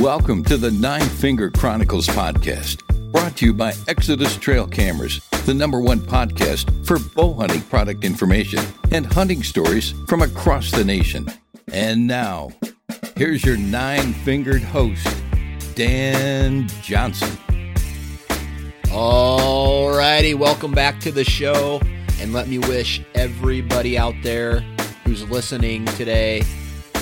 Welcome to the Nine Finger Chronicles podcast, brought to you by Exodus Trail Cameras, the number one podcast for bow hunting product information and hunting stories from across the nation. And now, here's your nine fingered host, Dan Johnson. All righty, welcome back to the show. And let me wish everybody out there who's listening today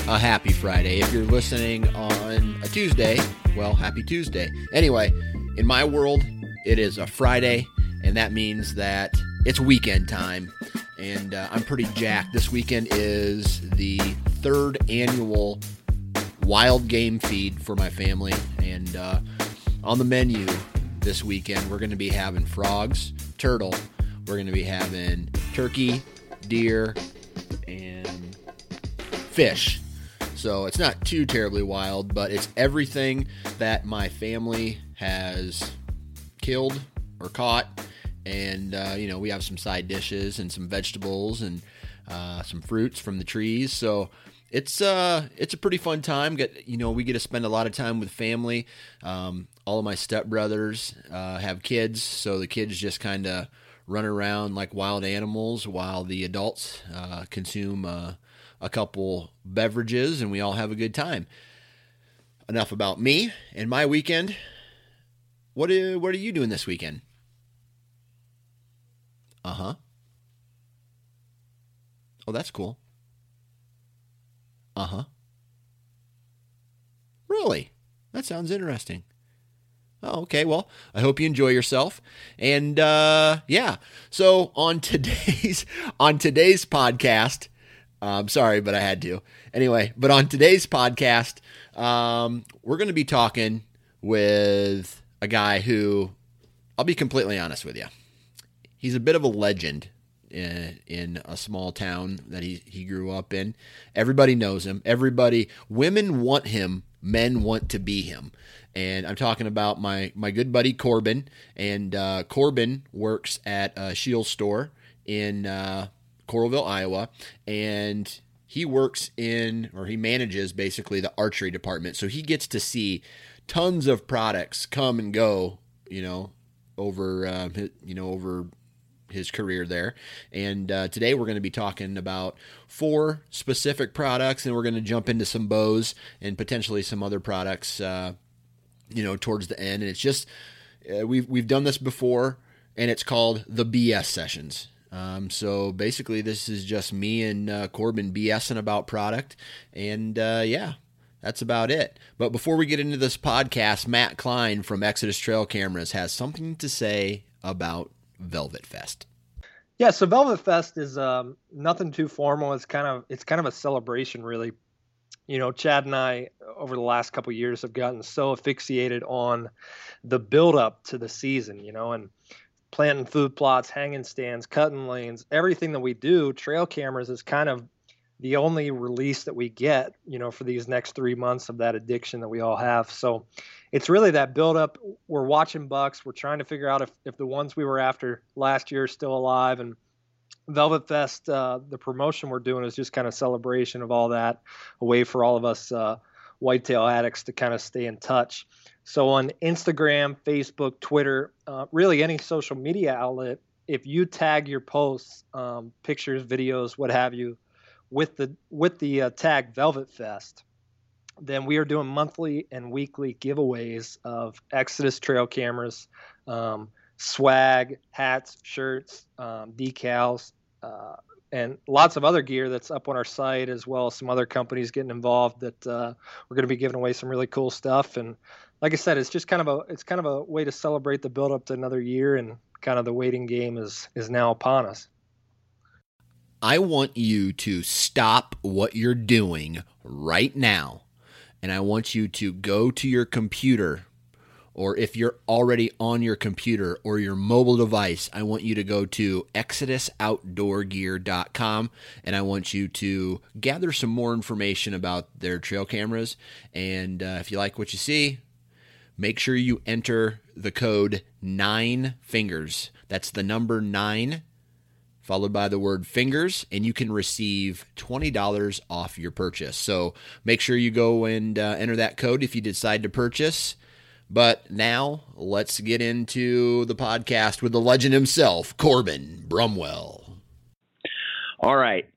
a happy Friday. If you're listening on a Tuesday, well, happy Tuesday. Anyway, in my world, it is a Friday, and that means that it's weekend time. And uh, I'm pretty jacked. This weekend is the third annual wild game feed for my family. And uh, on the menu this weekend, we're going to be having frogs, turtle, we're going to be having turkey, deer, and fish. So it's not too terribly wild, but it's everything that my family has killed or caught. And, uh, you know, we have some side dishes and some vegetables and uh, some fruits from the trees. So it's uh it's a pretty fun time. Get you know we get to spend a lot of time with family. Um, all of my stepbrothers uh, have kids, so the kids just kind of run around like wild animals while the adults uh, consume uh, a couple beverages, and we all have a good time. Enough about me and my weekend. What are, what are you doing this weekend? Uh huh. Oh, that's cool. Uh huh. Really? That sounds interesting. Oh, okay. Well, I hope you enjoy yourself. And uh, yeah, so on today's on today's podcast, I'm sorry, but I had to. Anyway, but on today's podcast, um, we're going to be talking with a guy who, I'll be completely honest with you, he's a bit of a legend in, in a small town that he, he grew up in. Everybody knows him. Everybody, women want him, men want to be him. And I'm talking about my, my good buddy Corbin. And uh, Corbin works at a Shield store in uh, Coralville, Iowa, and he works in or he manages basically the archery department. So he gets to see tons of products come and go, you know, over uh, you know over his career there. And uh, today we're going to be talking about four specific products, and we're going to jump into some bows and potentially some other products, uh, you know, towards the end. And it's just uh, we've we've done this before, and it's called the BS sessions. Um, so basically, this is just me and uh, Corbin BSing about product, and uh, yeah, that's about it. But before we get into this podcast, Matt Klein from Exodus Trail Cameras has something to say about Velvet Fest. Yeah, so Velvet Fest is um, nothing too formal. It's kind of it's kind of a celebration, really. You know, Chad and I over the last couple years have gotten so asphyxiated on the build up to the season, you know, and planting food plots, hanging stands, cutting lanes, everything that we do, trail cameras is kind of the only release that we get, you know, for these next three months of that addiction that we all have. So it's really that build up. We're watching bucks. We're trying to figure out if, if the ones we were after last year are still alive. And Velvet Fest, uh, the promotion we're doing is just kind of celebration of all that, a way for all of us uh, whitetail addicts to kind of stay in touch. So on Instagram, Facebook, Twitter, uh, really any social media outlet, if you tag your posts, um, pictures, videos, what have you, with the with the uh, tag Velvet Fest, then we are doing monthly and weekly giveaways of Exodus trail cameras, um, swag, hats, shirts, um, decals, uh, and lots of other gear that's up on our site as well as some other companies getting involved that uh, we're going to be giving away some really cool stuff. And like i said it's just kind of a it's kind of a way to celebrate the build up to another year and kind of the waiting game is is now upon us. I want you to stop what you're doing right now and i want you to go to your computer or if you're already on your computer or your mobile device, I want you to go to exodusoutdoorgear.com and I want you to gather some more information about their trail cameras. And uh, if you like what you see, make sure you enter the code nine fingers. That's the number nine followed by the word fingers, and you can receive $20 off your purchase. So make sure you go and uh, enter that code if you decide to purchase. But now let's get into the podcast with the legend himself, Corbin Brumwell. All right.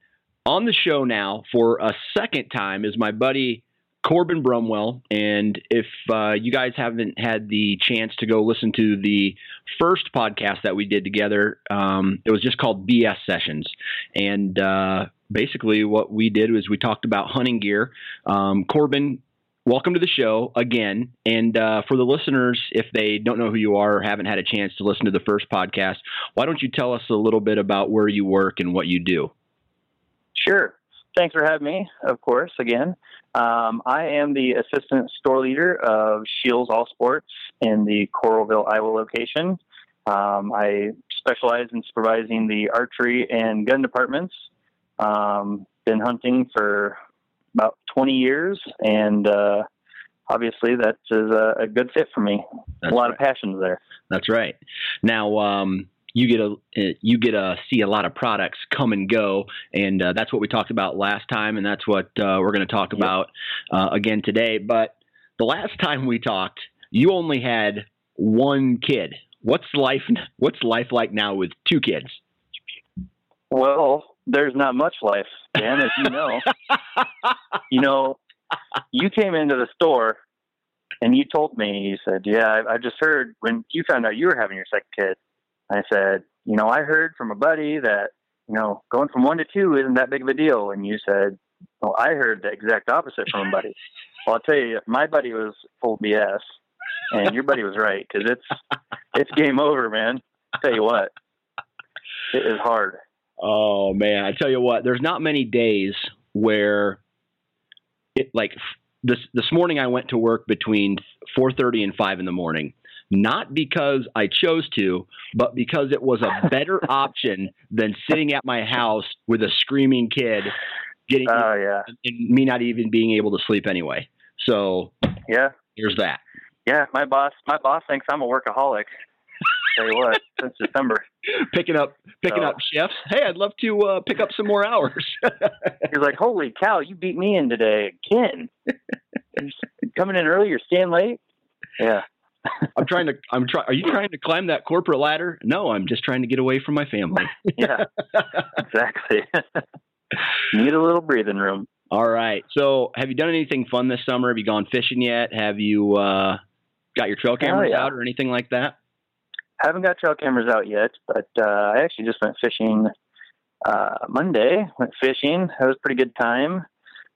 On the show now for a second time is my buddy Corbin Brumwell. And if uh, you guys haven't had the chance to go listen to the first podcast that we did together, um, it was just called BS Sessions. And uh, basically, what we did was we talked about hunting gear. Um, Corbin welcome to the show again. And uh, for the listeners, if they don't know who you are or haven't had a chance to listen to the first podcast, why don't you tell us a little bit about where you work and what you do? Sure. Thanks for having me, of course, again. Um, I am the assistant store leader of Scheels All Sports in the Coralville, Iowa location. Um, I specialize in supervising the archery and gun departments. Um, been hunting for about 20 years, and uh, obviously that is a, a, good fit for me. That's a lot right. of passions there. That's right. Now, um, you get a you get to see a lot of products come and go, and uh, that's what we talked about last time, and that's what uh, we're going to talk yep. about uh, again today. But the last time we talked, you only had one kid. What's life? What's life like now with two kids? Well, there's not much life, Dan, as you know. you know, you came into the store and you told me, you said, Yeah, I, I just heard when you found out you were having your second kid. I said, You know, I heard from a buddy that, you know, going from one to two isn't that big of a deal. And you said, Well, I heard the exact opposite from a buddy. well, I'll tell you, my buddy was full BS and your buddy was right because it's, it's game over, man. I'll tell you what, it is hard. Oh man, I tell you what, there's not many days where it like this this morning I went to work between 4:30 and 5 in the morning. Not because I chose to, but because it was a better option than sitting at my house with a screaming kid getting oh, yeah. and me not even being able to sleep anyway. So, yeah. Here's that. Yeah, my boss my boss thinks I'm a workaholic. Tell you what, since December. Picking up picking so, up shifts. Hey, I'd love to uh, pick up some more hours. He's like, Holy cow, you beat me in today again. You're coming in early, you're staying late. Yeah. I'm trying to I'm trying are you trying to climb that corporate ladder? No, I'm just trying to get away from my family. yeah. Exactly. Need a little breathing room. All right. So, have you done anything fun this summer? Have you gone fishing yet? Have you uh, got your trail cameras yeah. out or anything like that? Haven't got trail cameras out yet, but uh, I actually just went fishing uh, Monday. Went fishing. It was a pretty good time.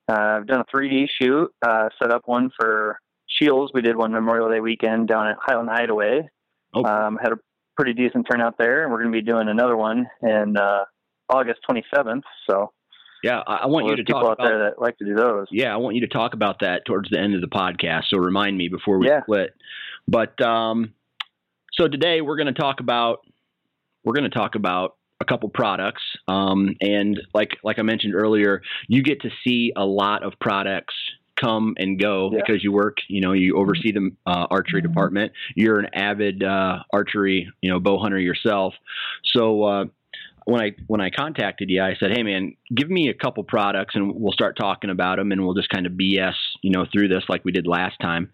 Uh, I've done a 3D shoot. Uh, set up one for Scheels. We did one Memorial Day weekend down at Highland Hideaway. Oh. Um, had a pretty decent turnout there, and we're going to be doing another one in uh, August 27th. So. Yeah, I, want you to people talk out about, there that like to do those. Yeah, I want you to talk about that towards the end of the podcast. So remind me before we yeah. split. But um, so today we're going to talk about we're going to talk about a couple products, um, and like like I mentioned earlier, you get to see a lot of products come and go yeah. because you work, you know, you oversee the uh, archery mm-hmm. department. You're an avid uh, archery, you know, bow hunter yourself. So uh, when I when I contacted you, I said, "Hey, man, give me a couple products, and we'll start talking about them, and we'll just kind of BS, you know, through this like we did last time."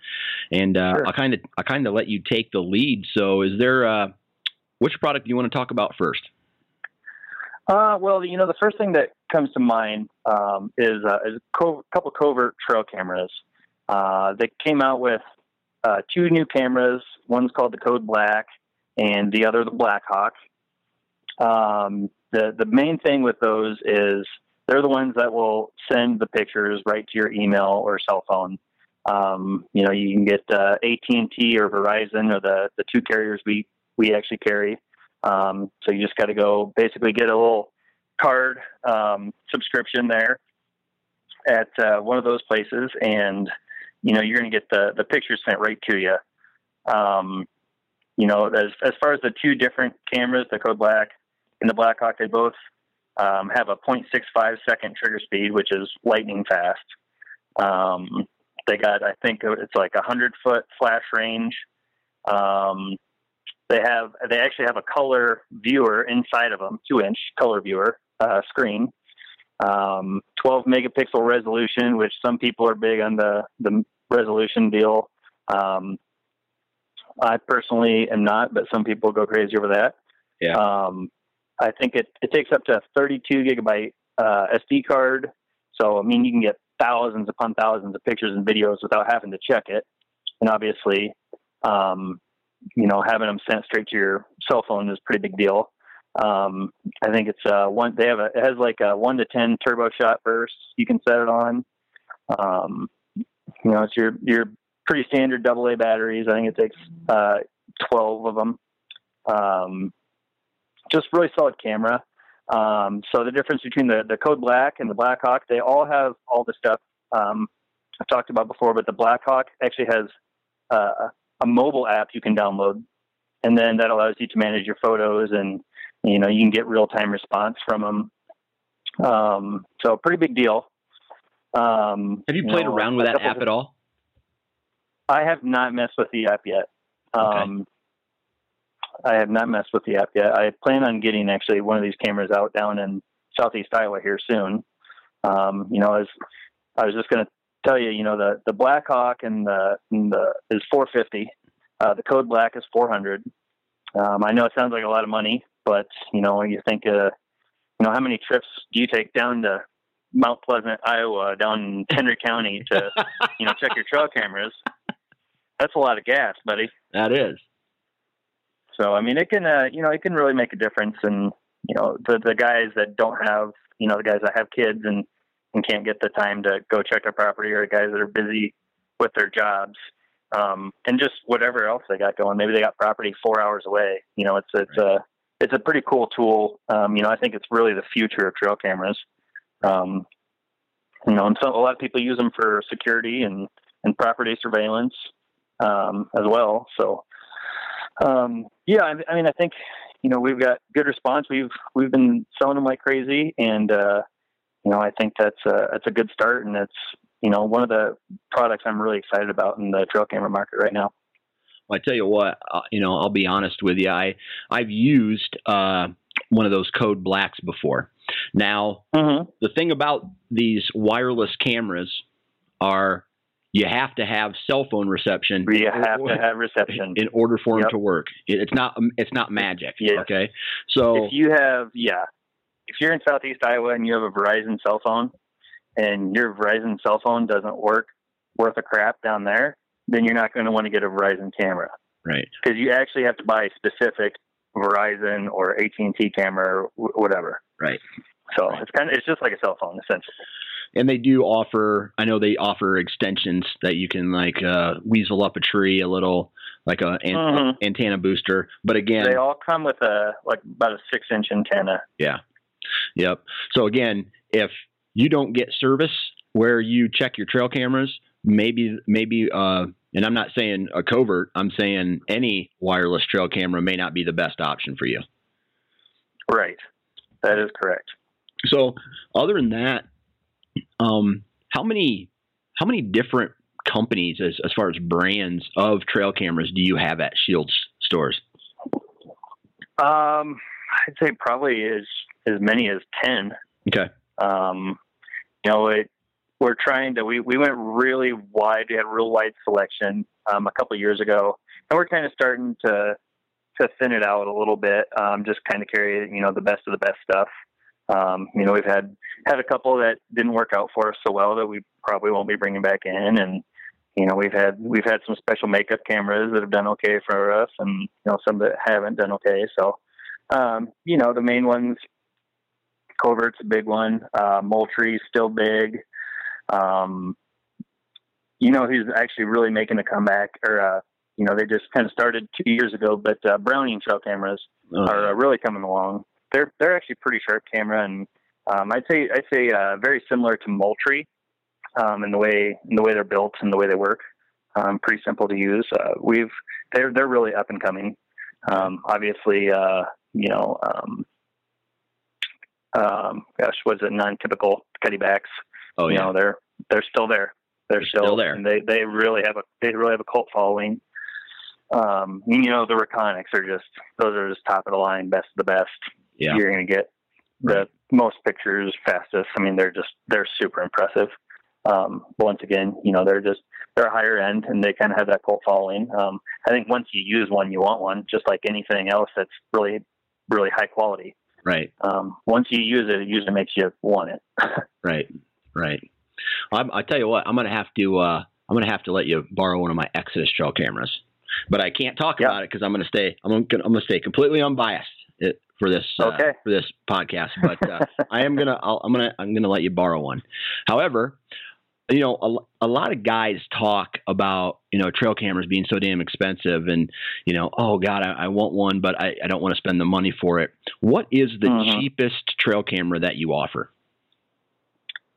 And uh, sure. I kind of I kind of let you take the lead. So, is there uh, which product do you want to talk about first? Uh, well, you know, the first thing that comes to mind um, is, uh, is a co- couple covert trail cameras. Uh, they came out with uh, two new cameras. One's called the Code Black, and the other the Blackhawk. Um, the the main thing with those is they're the ones that will send the pictures right to your email or cell phone. Um, you know, you can get uh, AT and T or Verizon or the the two carriers we we actually carry. Um, so you just got to go basically get a little card um, subscription there at uh, one of those places, and you know you're going to get the the pictures sent right to you. Um, you know, as as far as the two different cameras, the Code Black and the Blackhawk, they both um, have a 0.65 second trigger speed, which is lightning fast. Um, they got, I think it's like a hundred foot flash range. Um, they have, they actually have a color viewer inside of them, two inch color viewer uh, screen. Um, 12 megapixel resolution, which some people are big on the the resolution deal. Um, I personally am not, but some people go crazy over that. Yeah. Um, I think it, it takes up to a 32 gigabyte uh, SD card. So, I mean, you can get thousands upon thousands of pictures and videos without having to check it. And obviously, um, you know, having them sent straight to your cell phone is a pretty big deal. Um, I think it's uh, one. They have a it has like a one to ten turbo shot burst. You can set it on. Um, you know, it's your your pretty standard double A batteries. I think it takes uh, twelve of them. Um, just really solid camera. Um, so the difference between the the Code Black and the Blackhawk, they all have all the stuff um, I've talked about before, but the Blackhawk actually has uh, a mobile app you can download, and then that allows you to manage your photos and you know you can get real time response from them. Um, so pretty big deal. Um, Have you played know, around with that app at all? I have not messed with the app yet. Um, I have not messed with the app yet. I plan on getting actually one of these cameras out down in Southeast Iowa here soon. Um, you know, as I was just going to tell you, you know, the the Blackhawk and the, and the is 450. Uh, the Code Black is 400. Um, I know it sounds like a lot of money, but you know, you think, uh, you know, how many trips do you take down to Mount Pleasant, Iowa, down in Henry County to, you know, check your trail cameras? That's a lot of gas, buddy. That is. So I mean, it can uh, you know it can really make a difference. And you know the the guys that don't have you know the guys that have kids and and can't get the time to go check their property, or the guys that are busy with their jobs, um, and just whatever else they got going. Maybe they got property four hours away. You know, it's it's a it's a pretty cool tool. Um, you know, I think it's really the future of trail cameras. Um, you know, and so a lot of people use them for security and and property surveillance um, as well. So um, yeah, I, I mean, I think you know we've got good response. We've we've been selling them like crazy, and uh, you know I think that's a that's a good start, and it's you know one of the products I'm really excited about in the trail camera market right now. Well, I tell you what, uh, you know, I'll be honest with you. I I've used uh, one of those Code Blacks before. Now, Mm-hmm. the thing about these wireless cameras are you have to have cell phone reception. You have to have reception. in order for them Yep. to work. It, it's not um, it's not magic. Yes. Okay, so if you have yeah if you're in southeast iowa and you have a verizon cell phone and your verizon cell phone doesn't work worth a crap down there then you're not going to want to get a verizon camera right, because you actually have to buy a specific verizon or at&t camera or whatever right. so it's kind of it's just like a cell phone essentially And they do offer. I know they offer extensions that you can like uh, weasel up a tree a little, like a an- Mhm. antenna booster. But again, they all come with a like about a six inch antenna Yeah. Yep. So again, if you don't get service where you check your trail cameras, maybe maybe uh and I'm not saying a covert, I'm saying any wireless trail camera may not be the best option for you. right that is correct So other than that, um how many how many different companies as as far as brands of trail cameras do you have at Scheels stores? um i'd say probably as as many as 10 Okay. Um, you know, it, we're trying to, we, we went really wide, we had a real wide selection um, a couple years ago, and we're kind of starting to, to thin it out a little bit, um, just kind of carry, you know, the best of the best stuff. Um, you know, we've had had a couple that didn't work out for us so well that we probably won't be bringing back in, and you know, we've had we've had some special makeup cameras that have done okay for us, and you know, some that haven't done okay. So, um, you know, the main ones, Covert's a big one. Uh, Moultrie's still big. Um, you know, he's actually really making a comeback, or uh, you know, they just kind of started two years ago, but uh, Browning trail cameras Oh, are uh, really coming along. They're they're actually pretty sharp camera, and um, I'd say I'd say uh, very similar to Moultrie um, in the way in the way they're built and the way they work. Um, pretty simple to use. Uh, we've they're they're really up and coming. Um, obviously, uh, you know, um, um, gosh, was it non-typical Cuddebacks? oh you know, they're they're still there. They're, They're still there. and they they really have a they really have a cult following. Um, you know, the Reconyx are just those are just top of the line, best of the best. Yeah. You're gonna get the most pictures, fastest. I mean, they're just they're super impressive. Um, once again, you know, they're just they're higher end and they kind of have that cult following. Um, I think once you use one, you want one, just like anything else that's really really high quality. Right. Um, once you use it, it usually makes you want it. Right. Right. Well, I, I tell you what, I'm gonna have to. Uh, I'm gonna have to let you borrow one of my Exodus trail cameras, but I can't talk Yeah. about it because I'm gonna stay. I'm gonna. I'm gonna stay completely unbiased for this. Uh, Okay. For this podcast, but uh, I am gonna. I'll, I'm gonna. I'm gonna let you borrow one. However, you know, a, a lot of guys talk about you know trail cameras being so damn expensive, and you know, oh God, I, I want one, but I, I don't want to spend the money for it. What is the Mhm. cheapest trail camera that you offer?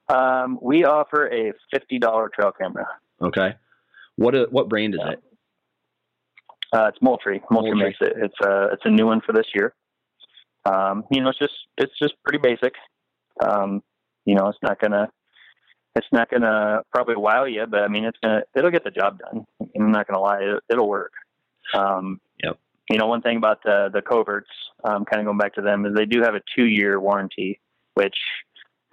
Um, we offer a fifty dollar trail camera. Okay. What uh, what brand is Yeah. it? Uh, it's Moultrie. Moultrie Moultrie. makes it. It's a it's a new one for this year. Um, you know, it's just it's just pretty basic. Um, you know, it's not gonna it's not gonna probably wow you, but I mean, it's gonna it'll get the job done. I'm not gonna lie, it, it'll work. Um, Yep. You know, one thing about the the coverts, um, kind of going back to them, is they do have a two year warranty, which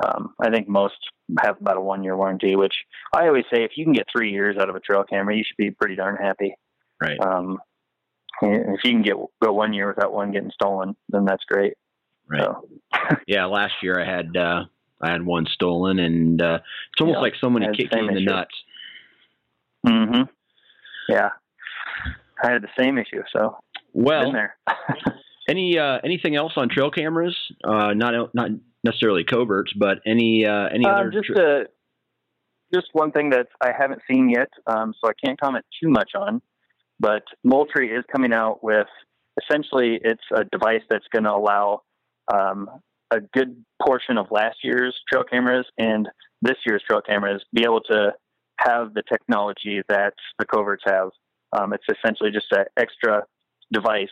um, I think most have about a one year warranty. Which I always say, if you can get three years out of a trail camera, you should be pretty darn happy. Right. Um, if you can get go one year without one getting stolen, then that's great. Right. So, Yeah. Last year I had uh, I had one stolen, and uh, it's almost Yeah, like somebody I had the kicked me in the issue. nuts. hmm yeah, I had the same issue. So Well, any uh, anything else on trail cameras? Uh, not not necessarily coverts, but any uh, any Um, other. just tr- uh just one thing that I haven't seen yet, um, so I can't comment too much on. But Moultrie is coming out with essentially it's a device that's going to allow um, a good portion of last year's trail cameras and this year's trail cameras be able to have the technology that the coverts have. Um, it's essentially just an extra device,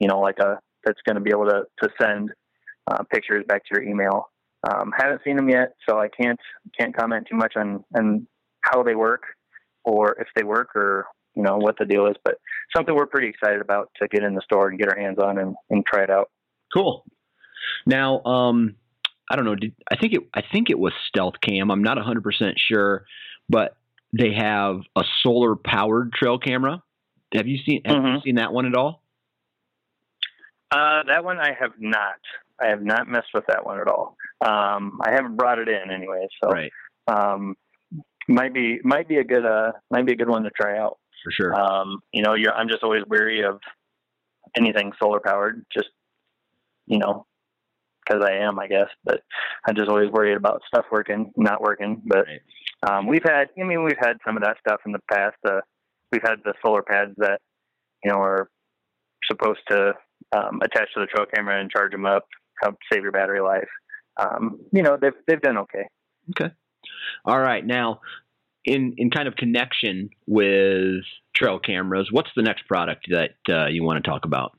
you know, like a that's going to be able to to send uh, pictures back to your email. Um, haven't seen them yet, so I can't can't comment too much on on how they work or if they work or you know what the deal is. But something we're pretty excited about to get in the store and get our hands on and, and try it out. Cool. Now, um, I don't know. Did, I think it. I think it was Stealth Cam. I'm not 100 percent sure, but they have a solar powered trail camera. Have you seen? Have you Mhm. seen that one at all? Uh, that one I have not. I have not messed with that one at all. Um, I haven't brought it in anyway, so Right. um, might be might be a good uh might be a good one to try out. For sure. Um, you know, you're, I'm just always wary of anything solar powered, just, you know, because I am, I guess, but I'm just always worried about stuff working, not working. But Right. um, we've had, I mean, we've had some of that stuff in the past. Uh, we've had the solar pads that, you know, are supposed to um, attach to the trail camera and charge them up, help save your battery life. Um, you know, they've, they've done okay. okay. All right. Now, in in kind of connection with trail cameras, what's the next product that uh, you want to talk about?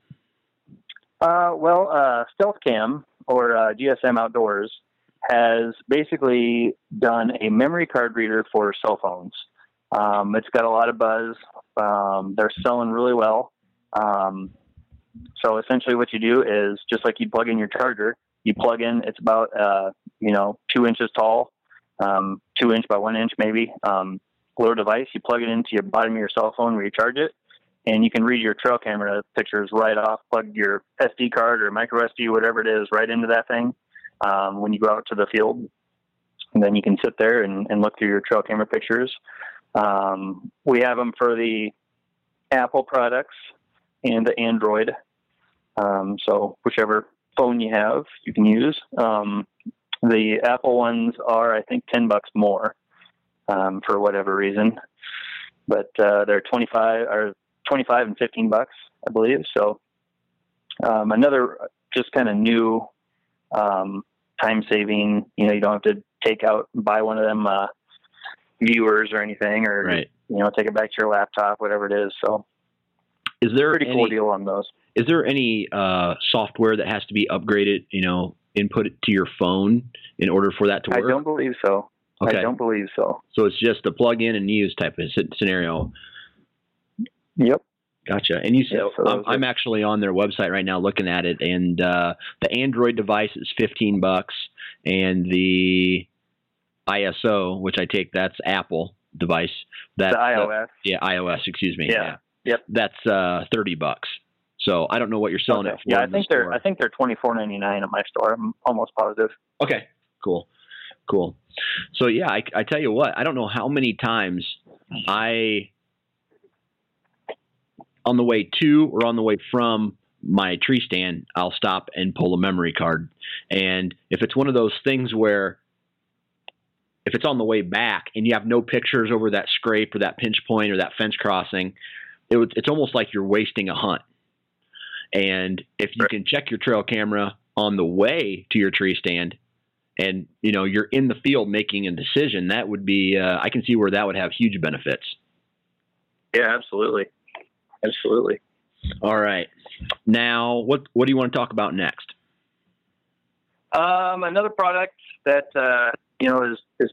Uh, well, uh, Stealth Cam or uh, GSM Outdoors has basically done a memory card reader for cell phones. Um, it's got a lot of buzz. Um, they're selling really well. Um, so essentially, what you do is just like you plug in your charger, you plug in. It's about uh, you know two inches tall, um, two inch by one inch maybe. Um, little device. You plug it into your bottom of your cell phone recharge it, and you can read your trail camera pictures right off. Plug your SD card or micro SD, whatever it is, right into that thing, um, when you go out to the field. And then you can sit there and, and look through your trail camera pictures. Um, we have them for the Apple products and the Android. Um, so whichever phone you have, you can use. Um, the Apple ones are, I think, ten bucks more um, for whatever reason, but uh, they're twenty five or twenty five and fifteen bucks, I believe. So um, another just kind of new um, time saving. You know, you don't have to take out and buy one of them uh, viewers or anything, or Right. you know, take it back to your laptop, whatever it is. So Is there pretty any, cool deal on those. Is there any uh, software that has to be upgraded? You know, input it to your phone in order for that to work? I don't believe so. okay. I don't believe so. So it's just a plug in and use type of scenario. Yep. Gotcha. And you said Yeah, so I'm, I'm actually on their website right now looking at it, and uh, the Android device is 15 bucks, and the ISO, which I take that's Apple device, that's the iOS. yeah, iOS. Excuse me. Yeah. Yep. That's uh, 30 bucks. So I don't know what you're selling Okay. it for. Yeah, I the think they're store. I think they're twenty four ninety nine at my store. I'm almost positive. Okay, cool, cool. So yeah, I, I tell you what, I don't know how many times I, on the way to or on the way from my tree stand, I'll stop and pull a memory card, and if it's one of those things where if it's on the way back and you have no pictures over that scrape or that pinch point or that fence crossing, it it's almost like you're wasting a hunt. And if you can check your trail camera on the way to your tree stand, and you know you're in the field making a decision, that would be uh, I can see where that would have huge benefits. Yeah, absolutely, absolutely. All right, now what what do you want to talk about next? Um, another product that uh, you know is is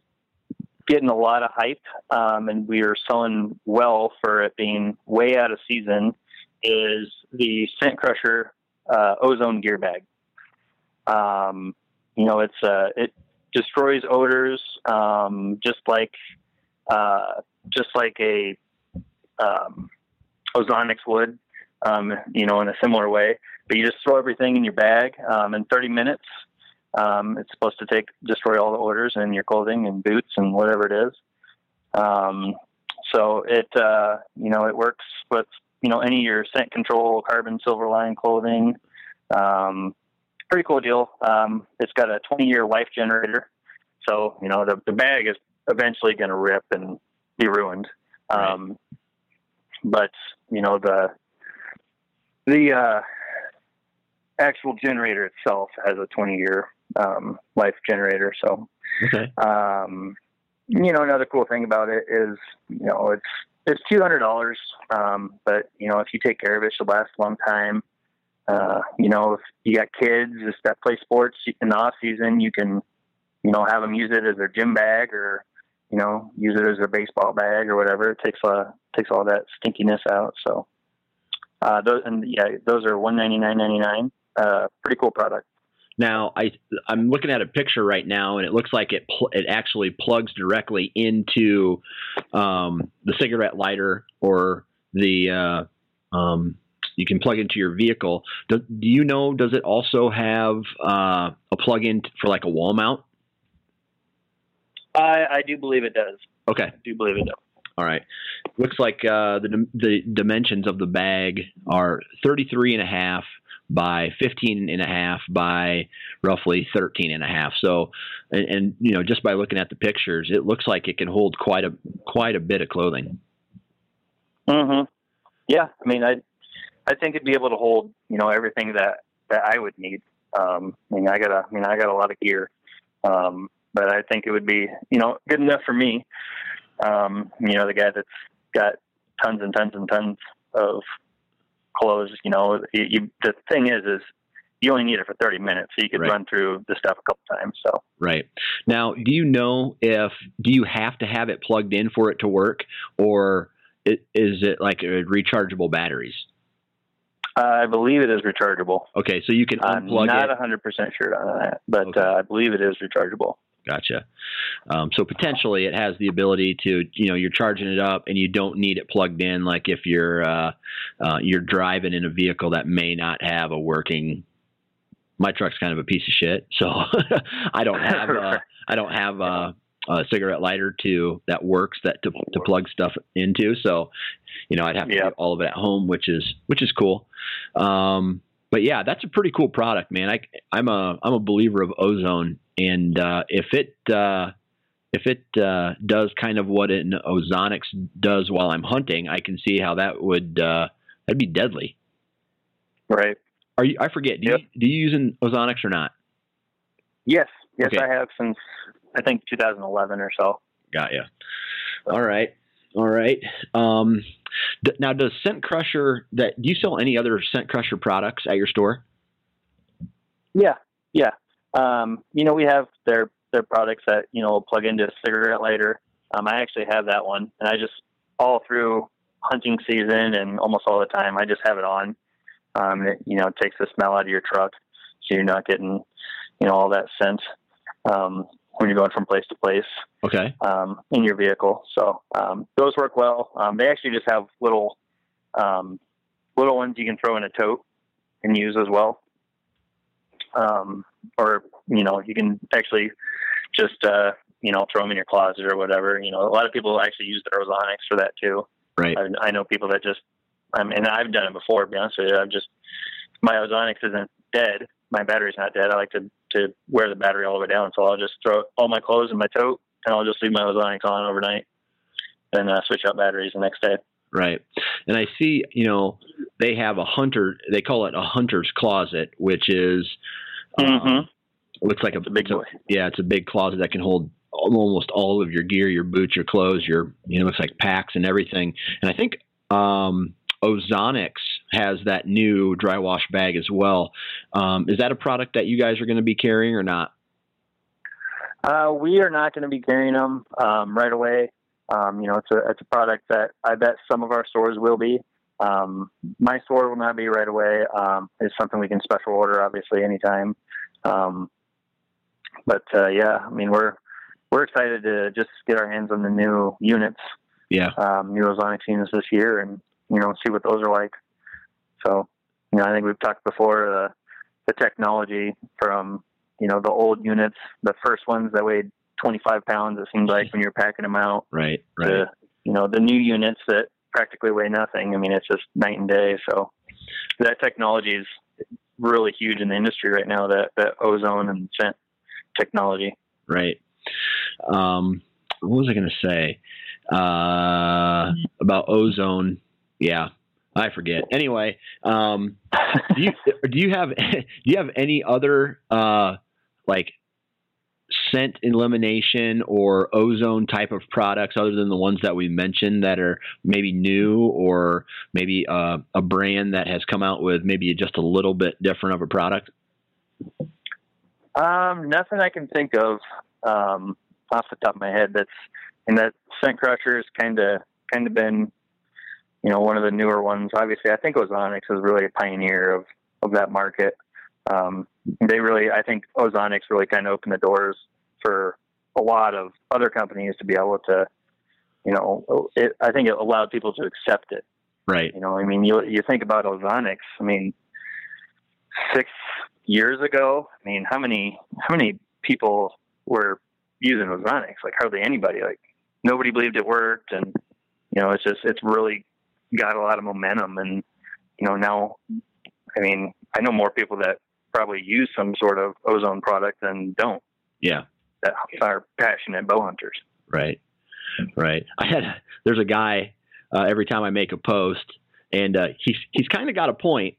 getting a lot of hype, um, and we are selling well for it being way out of season. Is the Scent Crusher uh, Ozone Gear Bag? Um, you know, it's uh, it destroys odors, um, just like uh, just like a um, ozonics would. Um, you know, in a similar way, but you just throw everything in your bag um, in 30 minutes. Um, it's supposed to take destroy all the odors in your clothing and boots and whatever it is. So it uh, you know it works with you know any of your scent control, carbon silver line clothing. Um, pretty cool deal. Um, it's got a 20 year life generator, so you know the the bag is eventually going to rip and be ruined. Um, But you know the the uh, actual generator itself has a 20 year um, life generator. So, Okay, um, you know, another cool thing about it is, you know, it's, it's $200. Um, but you know, if you take care of it, she'll last a long time. Uh, you know, if you got kids that play sports in the off season, you can, you know, have them use it as their gym bag or, you know, use it as their baseball bag or whatever. It takes, uh, takes all that stinkiness out. So, uh, those, and yeah, those are one ninety nine ninety nine. Uh, pretty cool product. Now I I'm looking at a picture right now, and it looks like it pl- it actually plugs directly into um, the cigarette lighter or the uh, um, you can plug into your vehicle. Do, do you know? Does it also have uh, a plug-in for like a wall mount? I, I do believe it does. Okay. I do believe it does. All right. Looks like uh, the the dimensions of the bag are 33 and a half by 15 and a half by roughly 13 and a half. So, and, and you know, just by looking at the pictures, it looks like it can hold quite a quite a bit of clothing. Mm-hmm. Yeah, I mean, I I think it'd be able to hold you know everything that that I would need. Um, I mean, I got a I mean, I got a lot of gear, um, but I think it would be you know good enough for me. Um, you know, the guy that's got tons and tons and tons of clothes. You know, you, you, the thing is, is you only need it for 30 minutes, so you could Right. run through the stuff a couple times. So. Right. Now, do you know if do you have to have it plugged in for it to work or is it like a rechargeable batteries? I believe it is rechargeable. Okay, so you can I'm not it. 100% sure on that, but Okay. uh, I believe it is rechargeable. Gotcha. Um, so potentially, it has the ability to, you know, you're charging it up, and you don't need it plugged in. Like if you're uh, uh, you're driving in a vehicle that may not have a working my truck's kind of a piece of shit, so I don't have uh, I don't have uh, a cigarette lighter to that works that to, to plug stuff into. So, you know, I'd have to Yeah. do all of it at home, which is which is cool. Um, but yeah, that's a pretty cool product, man. I I'm a I'm a believer of ozone, and uh, if it uh, if it uh, does kind of what an ozonics does while I'm hunting, I can see how that would uh, that'd be deadly. Right. Are you? I forget. Do Yep. you do you use an ozonics or not? Yes. Yes, Okay. I have since I think 2011 or so. Got you. All right. All right. Um, d- now, does Scent Crusher that do you sell any other Scent Crusher products at your store? Yeah. Yeah. Um, you know, we have their their products that you know plug into a cigarette lighter. Um, I actually have that one, and I just all through hunting season and almost all the time, I just have it on. Um, it, you know, it takes the smell out of your truck, so you're not getting, you know, all that scent um, when you're going from place to place Okay. um, in your vehicle. So um, those work well. Um, they actually just have little um, little ones you can throw in a tote and use as well. Um, or you know you can actually just uh, you know throw them in your closet or whatever. You know a lot of people actually use their ozonics for that too. Right. I, I know people that just I mean and I've done it before. To be honest with you, I've just my ozonics isn't dead. My battery's not dead. I like to to wear the battery all the way down, so I'll just throw all my clothes in my tote and I'll just leave my ozonics on overnight, and uh, switch out batteries the next day. Right. And I see, you know, they have a hunter. They call it a hunter's closet, which is um, Mhm. looks like a, a big a- yeah, it's a big closet that can hold almost all of your gear, your boots, your clothes, your you know, looks like packs and everything. And I think um, Ozonics has that new dry wash bag as well. Um, is that a product that you guys are going to be carrying or not? Uh, we are not going to be carrying them um, right away. Um, you know, it's a it's a product that I bet some of our stores will be. Um, my store will not be right away. Um, it's something we can special order, obviously, anytime. Um, but uh, yeah, I mean, we're we're excited to just get our hands on the new units, Yeah. um, new Ozonics units this year, and you know, see what those are like. So, you know, I think we've talked before the the technology from you know the old units, the first ones that weighed 25 pounds. It seems like when you're packing them out, Right. Right. to you know the new units that practically weigh nothing. I mean, it's just night and day. So that technology is really huge in the industry right now. That that ozone and scent technology. Right. Um, what was I going to say uh, about ozone? Yeah, I forget. Anyway, um, do you do you have do you have any other uh, like scent elimination or ozone type of products other than the ones that we mentioned that are maybe new or maybe uh, a brand that has come out with maybe just a little bit different of a product? Um, nothing I can think of um, off the top of my head. That's and that scent crusher has kind of kind of been, you know, one of the newer ones. Obviously, I think Ozonics is really a pioneer of of that market. Um, they really, I think Ozonics really kind of opened the doors for a lot of other companies to be able to, you know, it, I think it allowed people to accept it. Right. You know, I mean, you you think about Ozonics. I mean, six years ago, I mean, how many how many people were using Ozonics? Like hardly anybody. Like nobody believed it worked, and you know, it's just it's really got a lot of momentum. And you know, now, I mean, I know more people that probably use some sort of ozone product than don't Yeah. that are passionate bow hunters. Right. Right. I had there's a guy uh, every time I make a post, and uh, he's he's kind of got a point.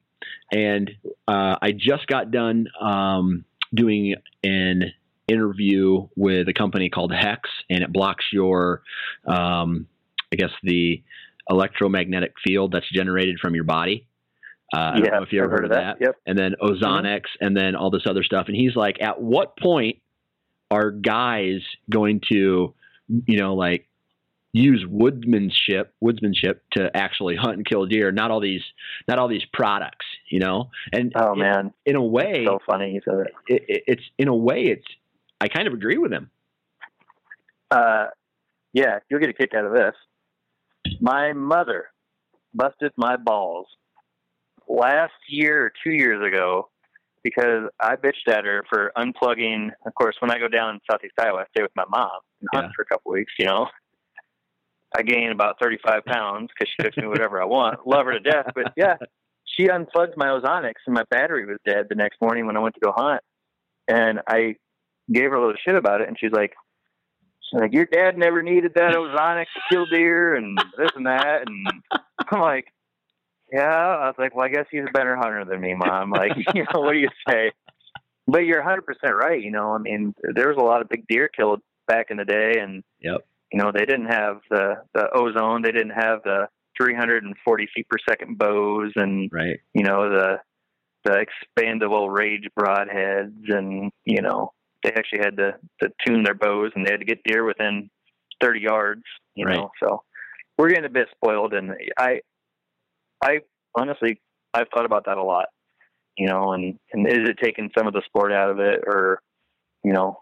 And uh, I just got done um, doing an interview with a company called HECS, and it blocks your, um, I guess the electromagnetic field that's generated from your body. Uh, I don't know if you ever heard of that. Yep. and then ozonics and then all this other stuff. And he's like at what point are guys going to you know like use woodsmanship woodsmanship to actually hunt and kill deer? Not all these not all these products you know? And Oh in- man, in a way so funny you said it, it, it's in a way it's i kind of agree with him. Uh, yeah, you'll get a kick out of this. My mother busted my balls last year or two years ago because I bitched at her for unplugging. Of course, when I go down in Southeast Iowa, I stay with my mom and hunt Yeah. for a couple weeks. You know, I gain about 35 pounds because she cooks me whatever I want. Love her to death, but yeah, she unplugged my ozonics and my battery was dead the next morning when I went to go hunt. And I gave her a little shit about it, and she's like, like, your dad never needed that ozonic to kill deer and this and that, and I'm like, yeah. I was like, well, I guess he's a better hunter than me, mom. Like, you know, what do you say? But you're 100 percent right. You know, I mean, there was a lot of big deer killed back in the day, and Yep. you know, they didn't have the the ozone, they didn't have the 340 feet per second bows, and Right. you know the the expandable rage broadheads, and you know, they actually had to to tune their bows, and they had to get deer within 30 yards. You Right. know, so we're getting a bit spoiled, and I I honestly I've thought about that a lot. You know, and and is it taking some of the sport out of it, or you know,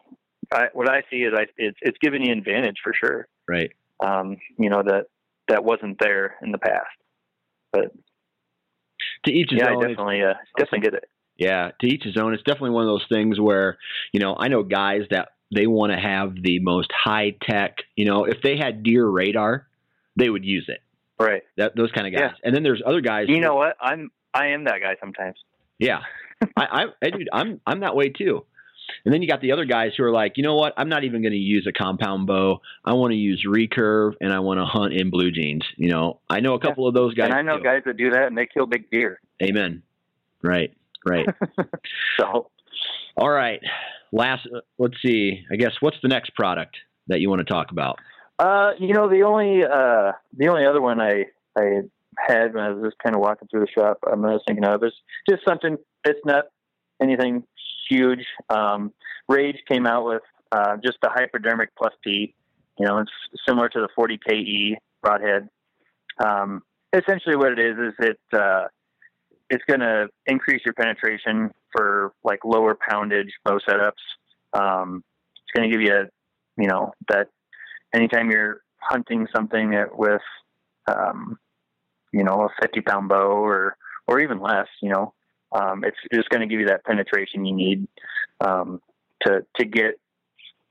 I, what I see is I it's it's giving you an advantage for sure. Right. Um, you know that that wasn't there in the past, but To each his yeah, I own. It's- definitely uh, definitely get it. Yeah, to each his own. It's definitely one of those things where, you know, I know guys that they want to have the most high tech, you know, if they had deer radar, they would use it. Right. That those kind of guys. Yeah. And then there's other guys You who- know what? I'm I am that guy sometimes. Yeah. I, I, I dude, I'm I'm that way too. And then you got the other guys who are like, you know what? I'm not even going to use a compound bow. I want to use recurve and I want to hunt in blue jeans. You know, I know a couple of those guys. and I know too. guys that do that and they kill big deer. Amen. Right. Right. So All right. Last, uh, let's see. I guess what's the next product that you want to talk about? Uh, you know, the only uh, the only other one I I had when I was just kind of walking through the shop, um, I was thinking of is just something. It's not anything huge. Um, Rage came out with uh, just the hypodermic plus P. You know, it's similar to the 40 KE broadhead. Um, essentially, what it is is it uh, it's going to increase your penetration for like lower poundage bow setups. Um, it's going to give you, a, you know, that anytime you're hunting something with, um, you know, a 50 pound bow or, or even less, you know, um, it's just going to give you that penetration you need, um, to, to get,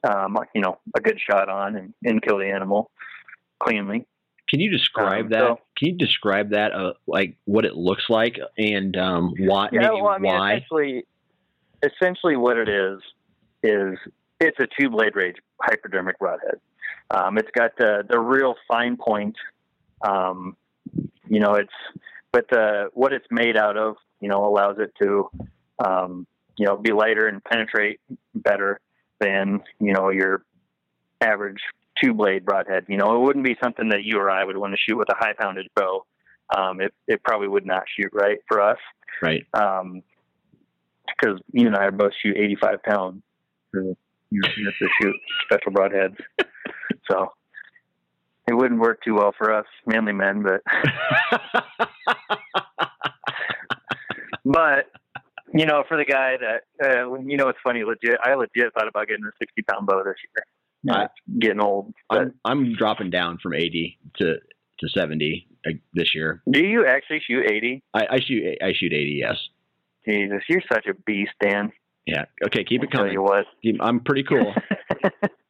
um, you know, a good shot on and, and kill the animal cleanly. Can you describe Um, that? so- Can you describe that, uh, like what it looks like and um, why? Yeah, maybe well, I mean, why? essentially, essentially what it is is it's a two blade rage hypodermic broadhead. Um, it's got the the real fine point. Um, you know, it's but the what it's made out of, you know, allows it to, um, you know, be lighter and penetrate better than you know your average two blade broadhead. You know, it wouldn't be something that you or I would want to shoot with a high poundage bow. Um, it it probably would not shoot right for us Right. um, because you and I are both shoot 85 pounds. You to shoot special broadheads, so it wouldn't work too well for us manly men. But but you know, for the guy that uh, you know, it's funny. Legit, I legit thought about getting a 60 pound bow this year. It's getting old. I'm I'm dropping down from 80 to to 70 uh, this year. do you actually shoot 80? I, I shoot I shoot 80. Yes. Jesus, you're such a beast, Dan. Yeah. Okay. Keep it Tell coming. you what. I'm pretty cool.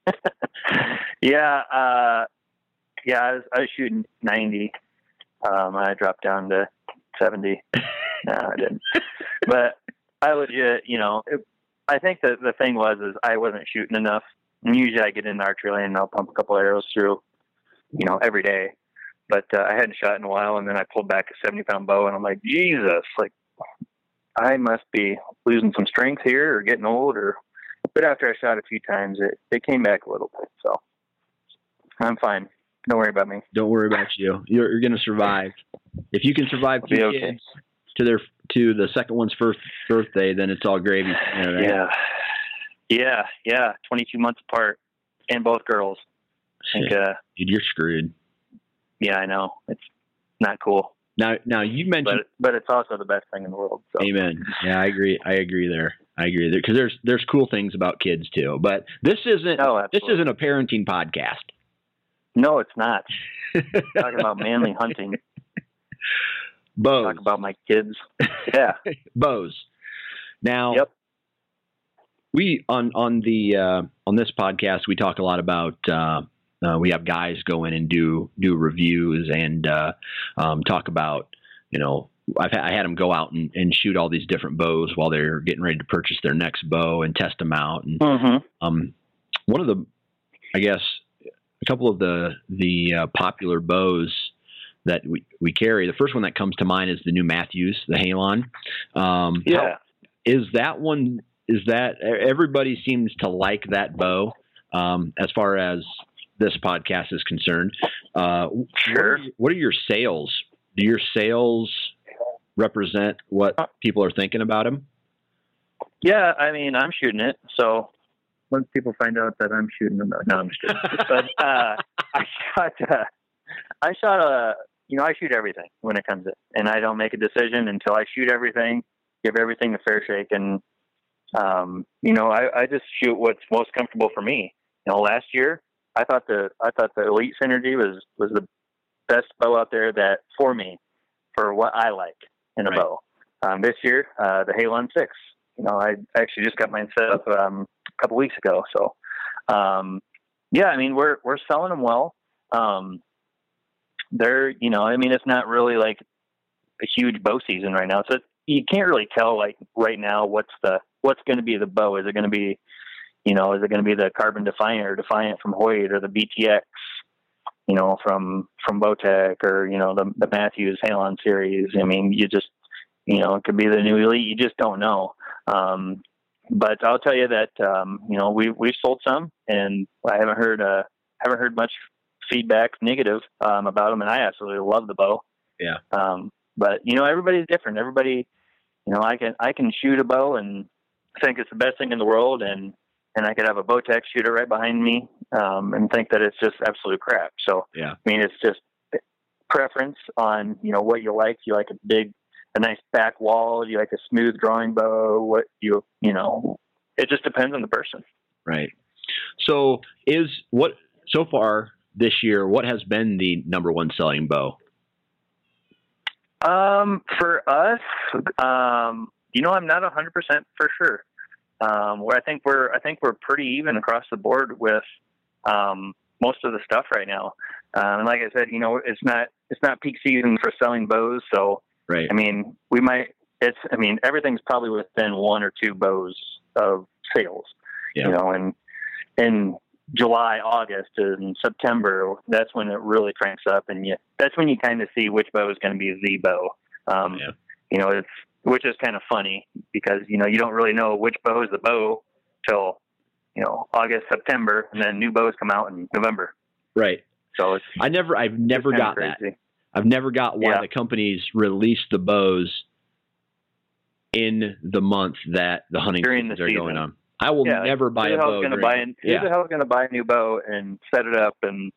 yeah, uh, yeah, I was, I was shooting 90. Um, I dropped down to 70. no, I didn't. But I legit, you know, it, I think that the thing was is I wasn't shooting enough. And usually I get in the archery lane and I'll pump a couple arrows through, you know, every day. But uh, I hadn't shot in a while, and then I pulled back a 70 pound bow, and I'm like, Jesus, like I must be losing some strength here or getting old or but after I shot a few times it, it came back a little bit, so I'm fine. Don't worry about me. Don't worry about you. You're, you're going to survive. If you can survive two okay. kids to their to the second one's first birthday, then it's all gravy. Yeah. right? Yeah. Yeah, yeah. Twenty two months apart and both girls. I think uh Dude, you're screwed. yeah, I know. It's not cool. Now, now you mentioned But but it's also the best thing in the world. So Amen. Yeah, I agree. I agree there. I agree there because there's there's cool things about kids too. But this isn't No, this isn't a parenting podcast. No, it's not. Talking about manly hunting. Bows, Talk about my kids. Yeah. bows. Now, Yep. We on on the uh, on this podcast we talk a lot about. Uh, uh, we have guys go in and do do reviews and uh, um, talk about you know I've had, I had them go out and, and shoot all these different bows while they're getting ready to purchase their next bow and test them out and Mm-hmm. um, one of the, I guess, a couple of the the uh, popular bows that we, we carry. The first one that comes to mind is the new Mathews, the Halon. Um, Yeah. how- is that one? Is that everybody seems to like that bow? Um, as far as this podcast is concerned, uh, Sure. What are, what are your sales? Do your sales represent what people are thinking about them? Yeah, I mean, I'm shooting it. So once people find out that I'm shooting them, no, I'm just kidding. but uh, I shot, uh, I shot a, you know, I shoot everything when it comes in, and I don't make a decision until I shoot everything, give everything a fair shake, and um, you know, I, I just shoot what's most comfortable for me. You know, last year I thought the I thought the Elite Synergy was was the best bow out there that for me for what I like in a Right. bow. Um, this year, uh, the Halon Six. You know, I actually just got mine set up um, a couple weeks ago. So, um, yeah, I mean, we're we're selling them well. Um, they're, you know, I mean, it's not really like a huge bow season right now, so you can't really tell like right now what's the what's going to be the bow. Is it going to be, you know, is it going to be the Carbon Defiant or Defiant from Hoyt or the BTX? You know, from from Bowtech or you know the the Mathews Halon series. I mean, you just you know it could be the new Elite. You just don't know. Um, but I'll tell you that um, you know we we sold some, and I haven't heard uh, haven't heard much feedback negative um, about them, and I absolutely love the bow. Yeah. Um, but you know everybody's different. Everybody, you know, I can I can shoot a bow and think it's the best thing in the world, and and I could have a Bowtech shooter right behind me um, and think that it's just absolute crap. So Yeah. I mean, it's just preference on you know what you like. You like a big, a nice back wall. You like a smooth drawing bow. What you you know, it just depends on the person. Right. So is what so far this year? What has been the number one selling bow? Um, for us, um, you know, I'm not 100% for sure. Um, where I think we're, I think we're pretty even across the board with, um, most of the stuff right now. Um, and like I said, you know, it's not, it's not peak season for selling bows. So, Right. I mean, we might, it's, I mean, everything's probably within one or two bows of sales, Yeah. you know, and in July, August, and September, that's when it really cranks up. And you, that's when you kind of see which bow is going to be the bow. Um, Yeah. You know, it's, which is kind of funny because, you know, you don't really know which bow is the bow till, you know, August, September, and then new bows come out in November. Right. So it's, I never, I've never got that. I've never got why Yeah. the companies release the bows in the month that the hunting During the seasons are going on. I will Yeah, never buy a bow. gonna buy an, yeah. Who the hell's going to buy a new bow and set it up and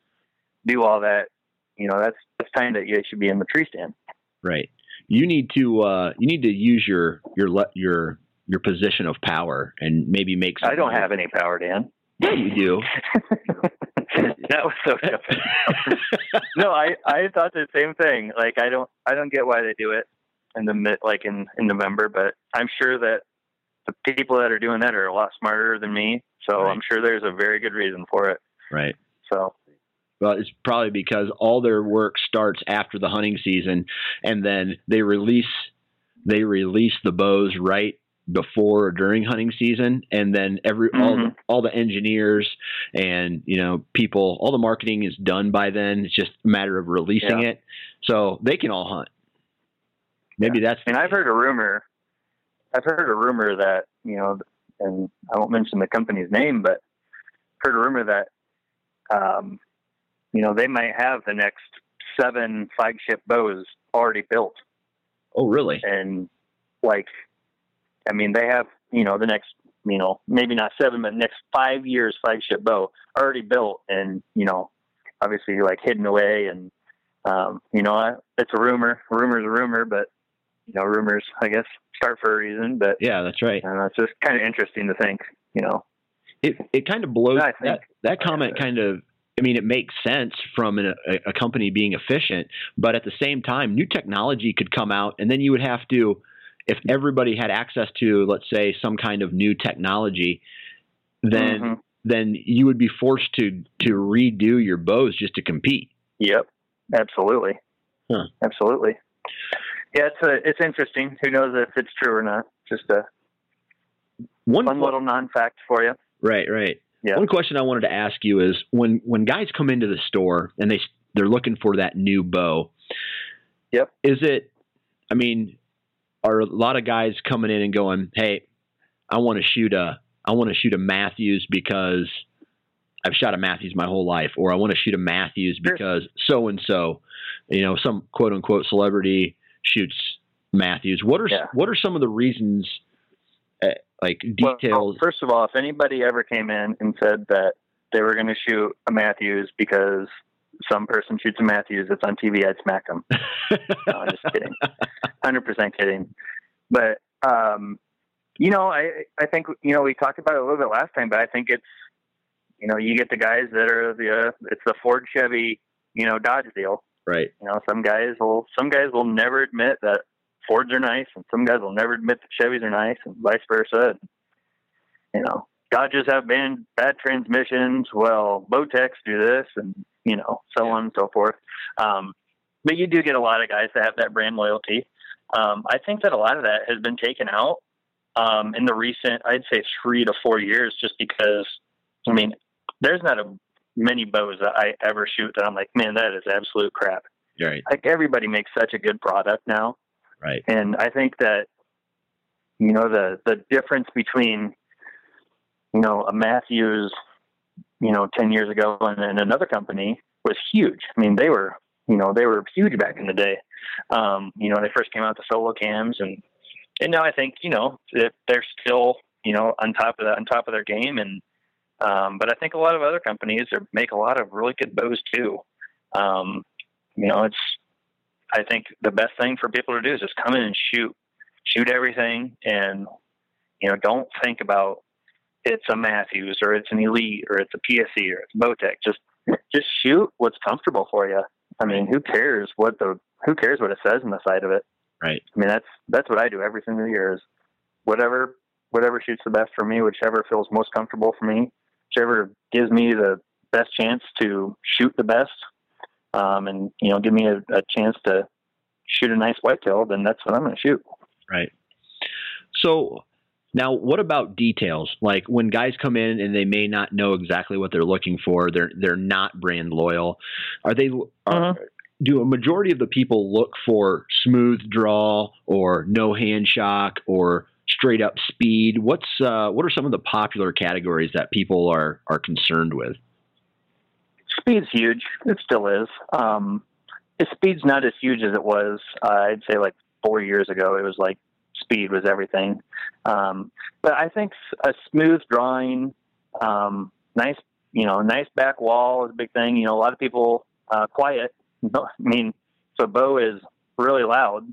do all that? You know, that's that's time that you should be in the tree stand. Right. You need to uh, you need to use your your your your position of power and maybe make. Some I don't have any power, Dan. Yeah, you do. that was so different. no, I I thought the same thing. Like I don't I don't get why they do it in the mid like in in November, but I'm sure that the people that are doing that are a lot smarter than me. So Right. I'm sure there's a very good reason for it. Right. So Well, it's probably because all their work starts after the hunting season, and then they release they release the bows right before or during hunting season, and then every all the, Mhm. all the engineers and you know people, all the marketing is done by then. It's just a matter of releasing Yeah. it, so they can all hunt. Maybe that's. I mean, I've heard a rumor. I've heard a rumor that you know, and I won't mention the company's name, but heard a rumor that, um, you know, they might have the next seven flagship bows already built, Oh, really? and like, I mean, they have you know the next, you know, maybe not seven, but next five years flagship bow already built, and you know, obviously like hidden away, and um, you know, I, it's a rumor. Rumor's a rumor, but you know, rumors, I guess, start for a reason. But Yeah, that's right. And it's just kind of interesting to think, you know. it it kind of blows that that comment kind of I mean it makes sense from an, a, a company being efficient but at the same time new technology could come out and then you would have to if everybody had access to, let's say, some kind of new technology, then Mhm. then you would be forced to to redo your bows just to compete. Yep, absolutely, Huh. absolutely. Yeah, it's a, it's interesting. Who knows if it's true or not? Just a One fun little non-fact for you. right, right. Yeah. One question I wanted to ask you is when when guys come into the store and they they're looking for that new bow. Yep. Is it? I mean, are a lot of guys coming in and going, "Hey, I want to shoot a I want to shoot a Mathews because I've shot a Mathews my whole life, or I want to shoot a Mathews because so and so, you know, some quote unquote celebrity shoots Mathews." What are Yeah. what are some of the reasons? Like Well, details. first of all, if anybody ever came in and said that they were going to shoot a Mathews because some person shoots a Mathews that's on TV, I'd smack them. No, I'm just kidding. Hundred percent kidding. But um, you know, I I think you know we talked about it a little bit last time, but I think it's you know you get the guys that are the uh, it's the Ford Chevy you know Dodge deal. right. You know, some guys will some guys will never admit that Fords are nice, and some guys will never admit that Chevys are nice, and vice versa. And, You know, Dodges have bad bad transmissions. Well, Bowtechs do this, and you know, so on and so forth. Um, but you do get a lot of guys that have that brand loyalty. Um, I think that a lot of that has been taken out um, in the recent, I'd say, three to four years, just because. I mean, there's not a many bows that I ever shoot that I'm like, man, that is absolute crap Right. like everybody makes such a good product now Right. and i think that you know the the difference between you know a mathews you know 10 years ago and, another company was huge. I mean they were you know they were huge back in the day. Um you know they first came out the solo cams and and now i think you know they're still you know on top of that on top of their game. And um but i think a lot of other companies are, make a lot of really good bows too. Um you know it's I think the best thing for people to do is just come in and shoot, shoot everything, and you know, don't think about it's a Mathews or it's an Elite or it's a PSE or it's Bowtech. Just, just shoot what's comfortable for you. I mean, who cares what the who cares what it says on the side of it? Right. I mean, that's that's what I do every single year. Is whatever whatever shoots the best for me, whichever feels most comfortable for me, whichever gives me the best chance to shoot the best um, and you know give me a, a chance to shoot a nice whitetail, then that's what I'm going to shoot. Right. So now, what about details? Like when guys come in and they may not know exactly what they're looking for, they're they're not brand loyal. Are they? Are, do a majority of the people look for smooth draw or no hand shock or straight up speed? What's uh, what are some of the popular categories that people are are concerned with? Speed's huge. It still is. Um, speed's not as huge as it was. Uh, I'd say like four years ago. It was like speed was everything. Um, but I think a smooth drawing, um, nice, you know, nice back wall is a big thing. You know, a lot of people uh, quiet. I mean, so bow is really loud,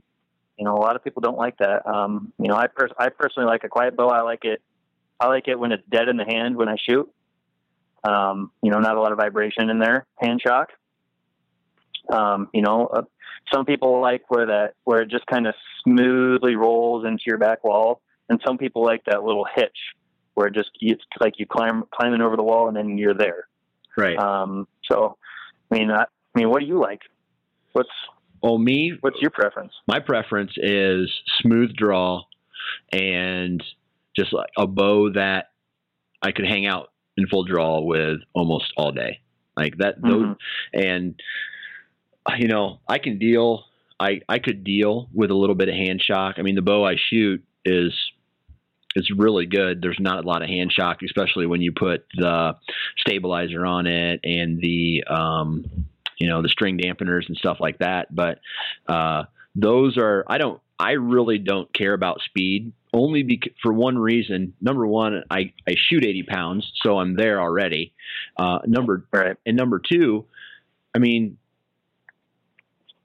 you know, a lot of people don't like that. Um, you know, I pers- I personally like a quiet bow. I like it. I like it when it's dead in the hand when I shoot. Um, you know, not a lot of vibration in there. Hand shock. Um, you know, uh, some people like where that where it just kind of smoothly rolls into your back wall, and some people like that little hitch where it just it's like you climb climbing over the wall and then you're there. Right. Um, so, I mean, I, I mean, what do you like? What's oh, me. what's your preference? my preference is smooth draw and just like a bow that I could hang out in full draw with almost all day. Like that those Mhm. and you know, I can deal I I could deal with a little bit of hand shock. I mean, the bow I shoot is it's really good. There's not a lot of hand shock, especially when you put the stabilizer on it and the um, you know the string dampeners and stuff like that. But uh, those are I don't I really don't care about speed only bec- for one reason. Number one, I I shoot 80 pounds, so I'm there already. Uh, number Right. and number two, I mean,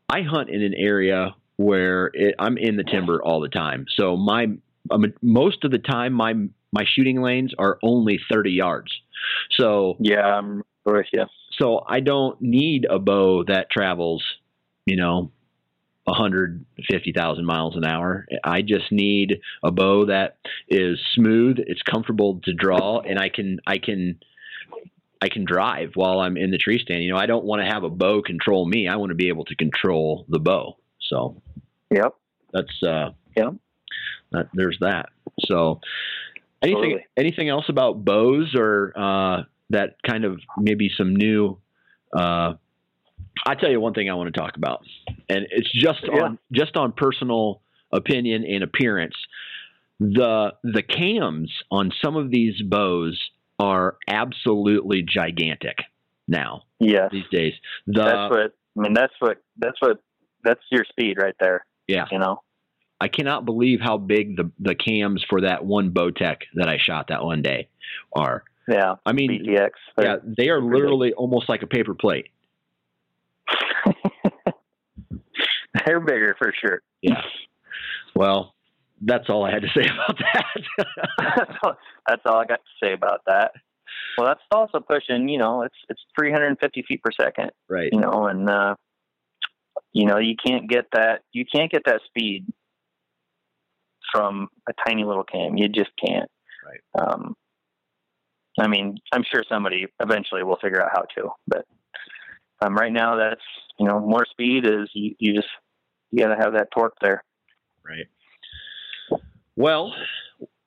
I hunt in an area where it, I'm in the timber all the time. So my um, most of the time my my shooting lanes are only 30 yards. So Yeah, I'm with you. so I don't need a bow that travels, you know, 150,000 miles an hour. I just need a bow that is smooth, it's comfortable to draw, and I can I can I can drive while I'm in the tree stand. You know, I don't want to have a bow control me. I want to be able to control the bow. So, Yep. that's uh, Yeah. That, there's that. So, anything Totally. anything else about bows or uh, that kind of maybe some new? Uh, I tell you one thing I want to talk about, and it's just Yeah. on just on personal opinion and appearance. The the cams on some of these bows are absolutely gigantic now Yeah, these days. The that's what I mean. That's what. That's what. That's your speed right there. yeah, You know. I cannot believe how big the the cams for that one Bowtech that I shot that one day are. Yeah. I mean, BTX. yeah, they are literally almost like a paper plate. They're bigger for sure. Yeah. Well, that's all I had to say about that. that's, all, that's all I got to say about that. Well, that's also pushing. You know, it's it's 350 feet per second. right. You know, and uh, you know you can't get that. You can't get that speed from a tiny little cam. You just can't. Right. Um, I mean, I'm sure somebody eventually will figure out how to, but um, right now that's you know more speed is you, you just you got to have that torque there. Right. Well,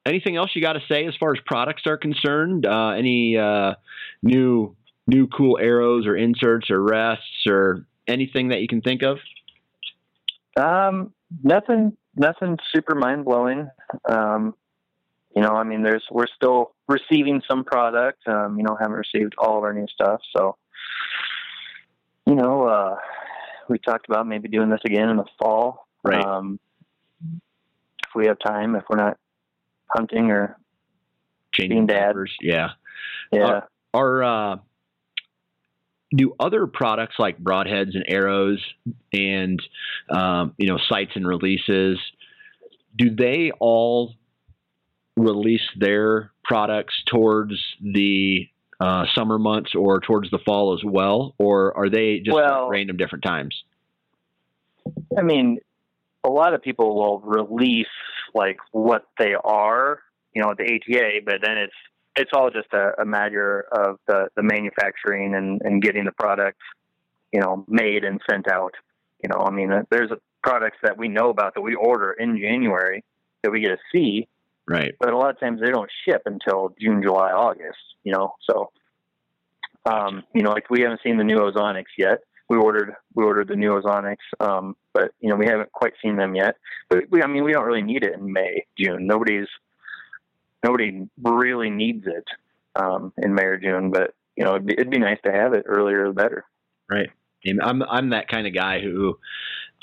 anything else you got to say as far as products are concerned? Uh, any uh, new new cool arrows or inserts or rests or anything that you can think of? Um, nothing, nothing super mind blowing. Um, you know, I mean, there's we're still receiving some product. Um, you know, haven't received all of our new stuff, so you know, uh, we talked about maybe doing this again in the fall. Right. Um, if we have time, if we're not hunting or Changing Being dad. peppers? Yeah. yeah. are uh, do other products like broadheads and arrows and um, you know sights and releases do they all release their products towards the uh, summer months or towards the fall as well or are they just Well- random different times I mean, a lot of people will release like what they are, you know, at the ATA, but then it's it's all just a, a matter of the, the manufacturing and, and getting the product, you know, made and sent out. You know, I mean, there's products that we know about that we order in January that we get to see, right but a lot of times they don't ship until June, July, August. You know, so um, you know, like we haven't seen the new Ozonics yet. We ordered we ordered the new Ozonics, um, but you know we haven't quite seen them yet. But we, I mean, we don't really need it in May, June. Nobody's nobody really needs it um, in May or June. But you know, it'd be, it'd be nice to have it earlier, the better. right And I'm I'm that kind of guy who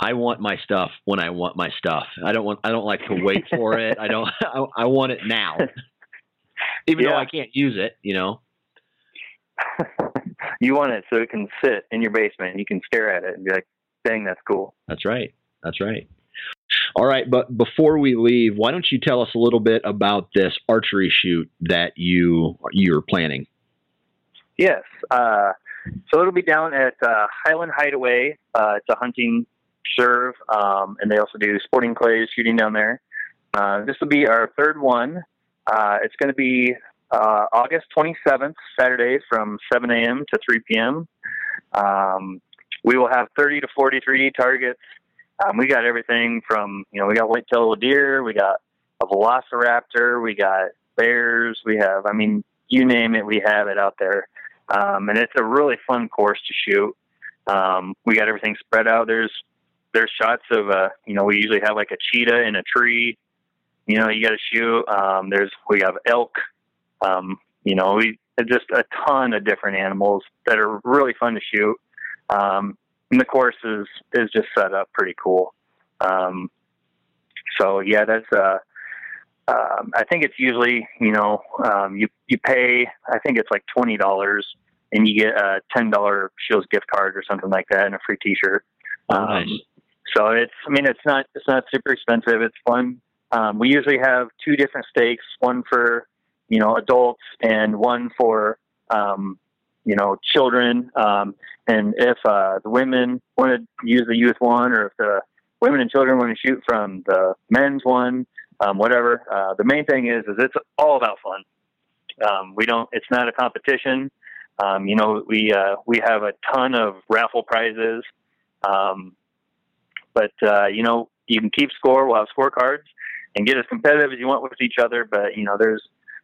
I want my stuff when I want my stuff. I don't want I don't like to wait for it. I don't I, I want it now. Even though I can't use it, you know. you want it so it can sit in your basement. and You can stare at it and be like, "Dang, that's cool." That's right. That's right. All right, but before we leave, why don't you tell us a little bit about this archery shoot that you you're planning? Yes. Uh, so it'll be down at uh, Highland Hideaway. Uh, it's a hunting serve, um, and they also do sporting clays shooting down there. Uh, this will be our third one. Uh, it's going to be uh, August 27th, Saturday, from 7 a.m. to 3 p.m. Um, we will have 30 to 40 3D targets. Um, we got everything from, you know, we got white-tailed deer, we got a velociraptor, we got bears, we have, I mean, you name it, we have it out there. Um, and it's a really fun course to shoot. Um, we got everything spread out. There's there's shots of uh, you know, we usually have like a cheetah in a tree. You know, you got to shoot. Um, there's we have elk. Um, you know, we just a ton of different animals that are really fun to shoot. Um, and the course is is just set up pretty cool. Um, so yeah, that's uh, um, I think it's usually you know um, you you pay I think it's like twenty dollars and you get a ten dollar Scheels gift card or something like that and a free T-shirt. Oh, Um, nice. So it's I mean it's not it's not super expensive. It's fun. Um, we usually have two different stakes, one for you know adults and one for um, you know children. Um, and if uh, the women want to use the youth one, or if the women and children want to shoot from the men's one, um, whatever. Uh, the main thing is, is it's all about fun. Um, we don't. It's not a competition. Um, you know, we uh, we have a ton of raffle prizes, um, but uh, you know, you can keep score. We'll have scorecards and get as competitive as you want with each other. But you know, there's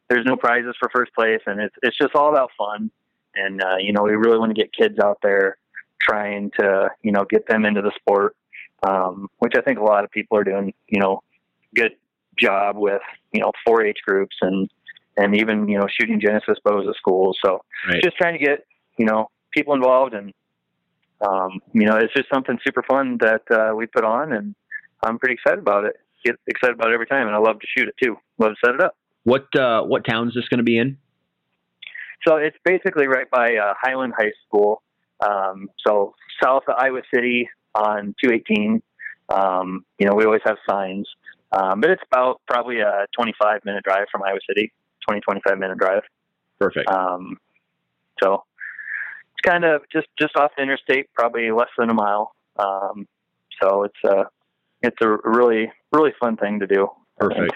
there's no prizes for first place, and it's it's just all about fun. And uh, you know, we really want to get kids out there trying to you know get them into the sport, um, which I think a lot of people are doing. You know, good job with you know 4-H groups and and even you know shooting Genesis bows at schools. So Right. just trying to get you know people involved and um, you know it's just something super fun that uh, we put on and I'm pretty excited about it. Get excited about it every time, and I love to shoot it too. Love to set it up. What uh, what town is this going to be in? So it's basically right by uh, Highland High School. Um, so south of Iowa City on 218. Um, you know, we always have signs, um, but it's about probably a 25 minute drive from Iowa City. 20 25 minute drive. Perfect. Um, so kind of just just off the interstate, probably less than a mile. Um, so it's a it's a really really fun thing to do. Perfect.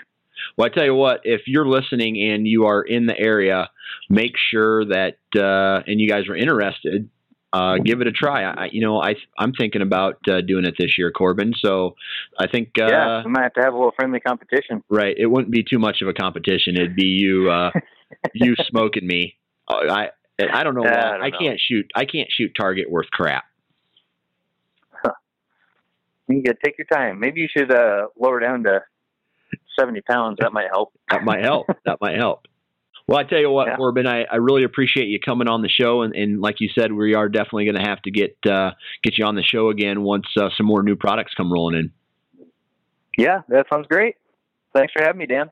Well, I tell you what, if you're listening and you are in the area, make sure that uh, and you guys are interested, uh, give it a try. I, you know, I I'm thinking about uh, doing it this year, Corbin. So I think uh, yeah, we might have to have a little friendly competition. right, it wouldn't be too much of a competition. It'd be you uh, you smoking me. Uh, I I don't know why I don't I can't shoot. I can't shoot target worth crap. You gotta take your time. Maybe you should uh, lower down to 70 pounds. That might help. That might help. that might help. Well, I tell you what, Yeah. Corbin, I, I really appreciate you coming on the show, and, and like you said, we are definitely going to have to get uh, get you on the show again once uh, some more new products come rolling in. Yeah, that sounds great. Thanks for having me, Dan.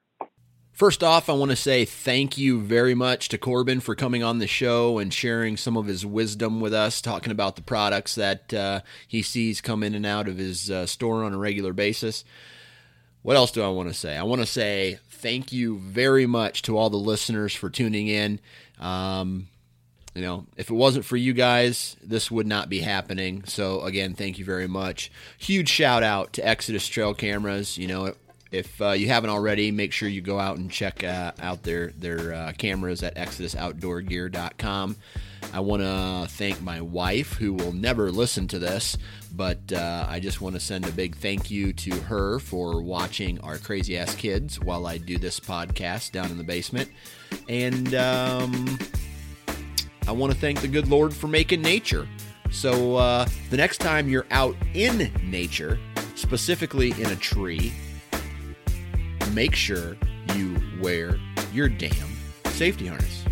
First off, I want to say thank you very much to Corbin for coming on the show and sharing some of his wisdom with us, talking about the products that uh, he sees come in and out of his uh, store on a regular basis. What else do I want to say? I want to say thank you very much to all the listeners for tuning in. Um, you know, if it wasn't for you guys, this would not be happening. So again, thank you very much. Huge shout out to Exodus Trail Cameras. You know, if uh, you haven't already, make sure you go out and check uh, out their their uh, cameras at ExodusOutdoorGear.com. I want to thank my wife, who will never listen to this, but uh, I just want to send a big thank you to her for watching our crazy ass kids while I do this podcast down in the basement. And um, I want to thank the good Lord for making nature. So uh, the next time you're out in nature, specifically in a tree, make sure you wear your damn safety harness.